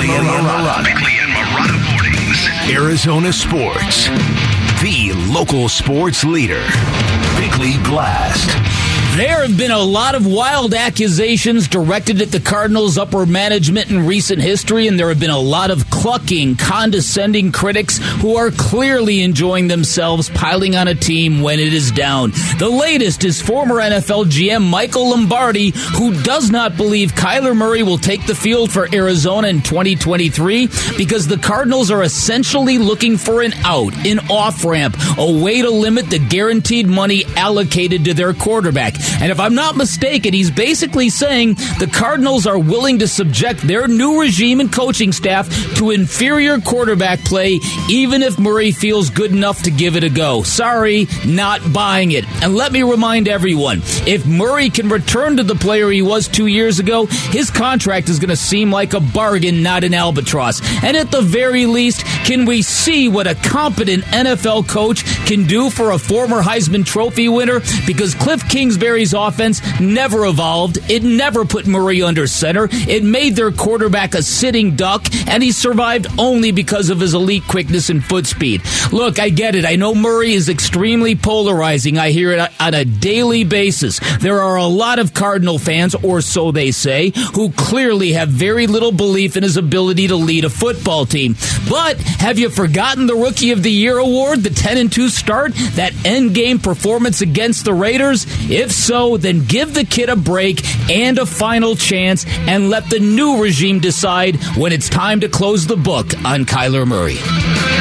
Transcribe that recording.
Bickley and Marotta. Bickley and Marotta mornings. Arizona Sports, the local sports leader. Blast. There have been a lot of wild accusations directed at the Cardinals' upper management in recent history, and there have been a lot of clucking, condescending critics who are clearly enjoying themselves piling on a team when it is down. The latest is former NFL GM Michael Lombardi, who does not believe Kyler Murray will take the field for Arizona in 2023 because the Cardinals are essentially looking for an out, an off ramp, a way to limit the guaranteed money allocated to their quarterback. And if I'm not mistaken, he's basically saying the Cardinals are willing to subject their new regime and coaching staff to inferior quarterback play, even if Murray feels good enough to give it a go. Sorry, not buying it. And let me remind everyone if Murray can return to the player he was two years ago, his contract is going to seem like a bargain, not an albatross. And at the very least, can we see what a competent NFL coach can do for a former Heisman Trophy winner? Because Cliff Kingsbury's offense never evolved. It never put Murray under center. It made their quarterback a sitting duck, and he survived only because of his elite quickness and foot speed. Look, I get it. I know Murray is extremely polarizing. I hear it on a daily basis. There are a lot of Cardinal fans, or so they say, who clearly have very little belief in his ability to lead a football team. But have you forgotten the Rookie of the Year award, 10 and 2 start, that end game performance against the Raiders? If so, then give the kid a break and a final chance and let the new regime decide when it's time to close the book on Kyler Murray.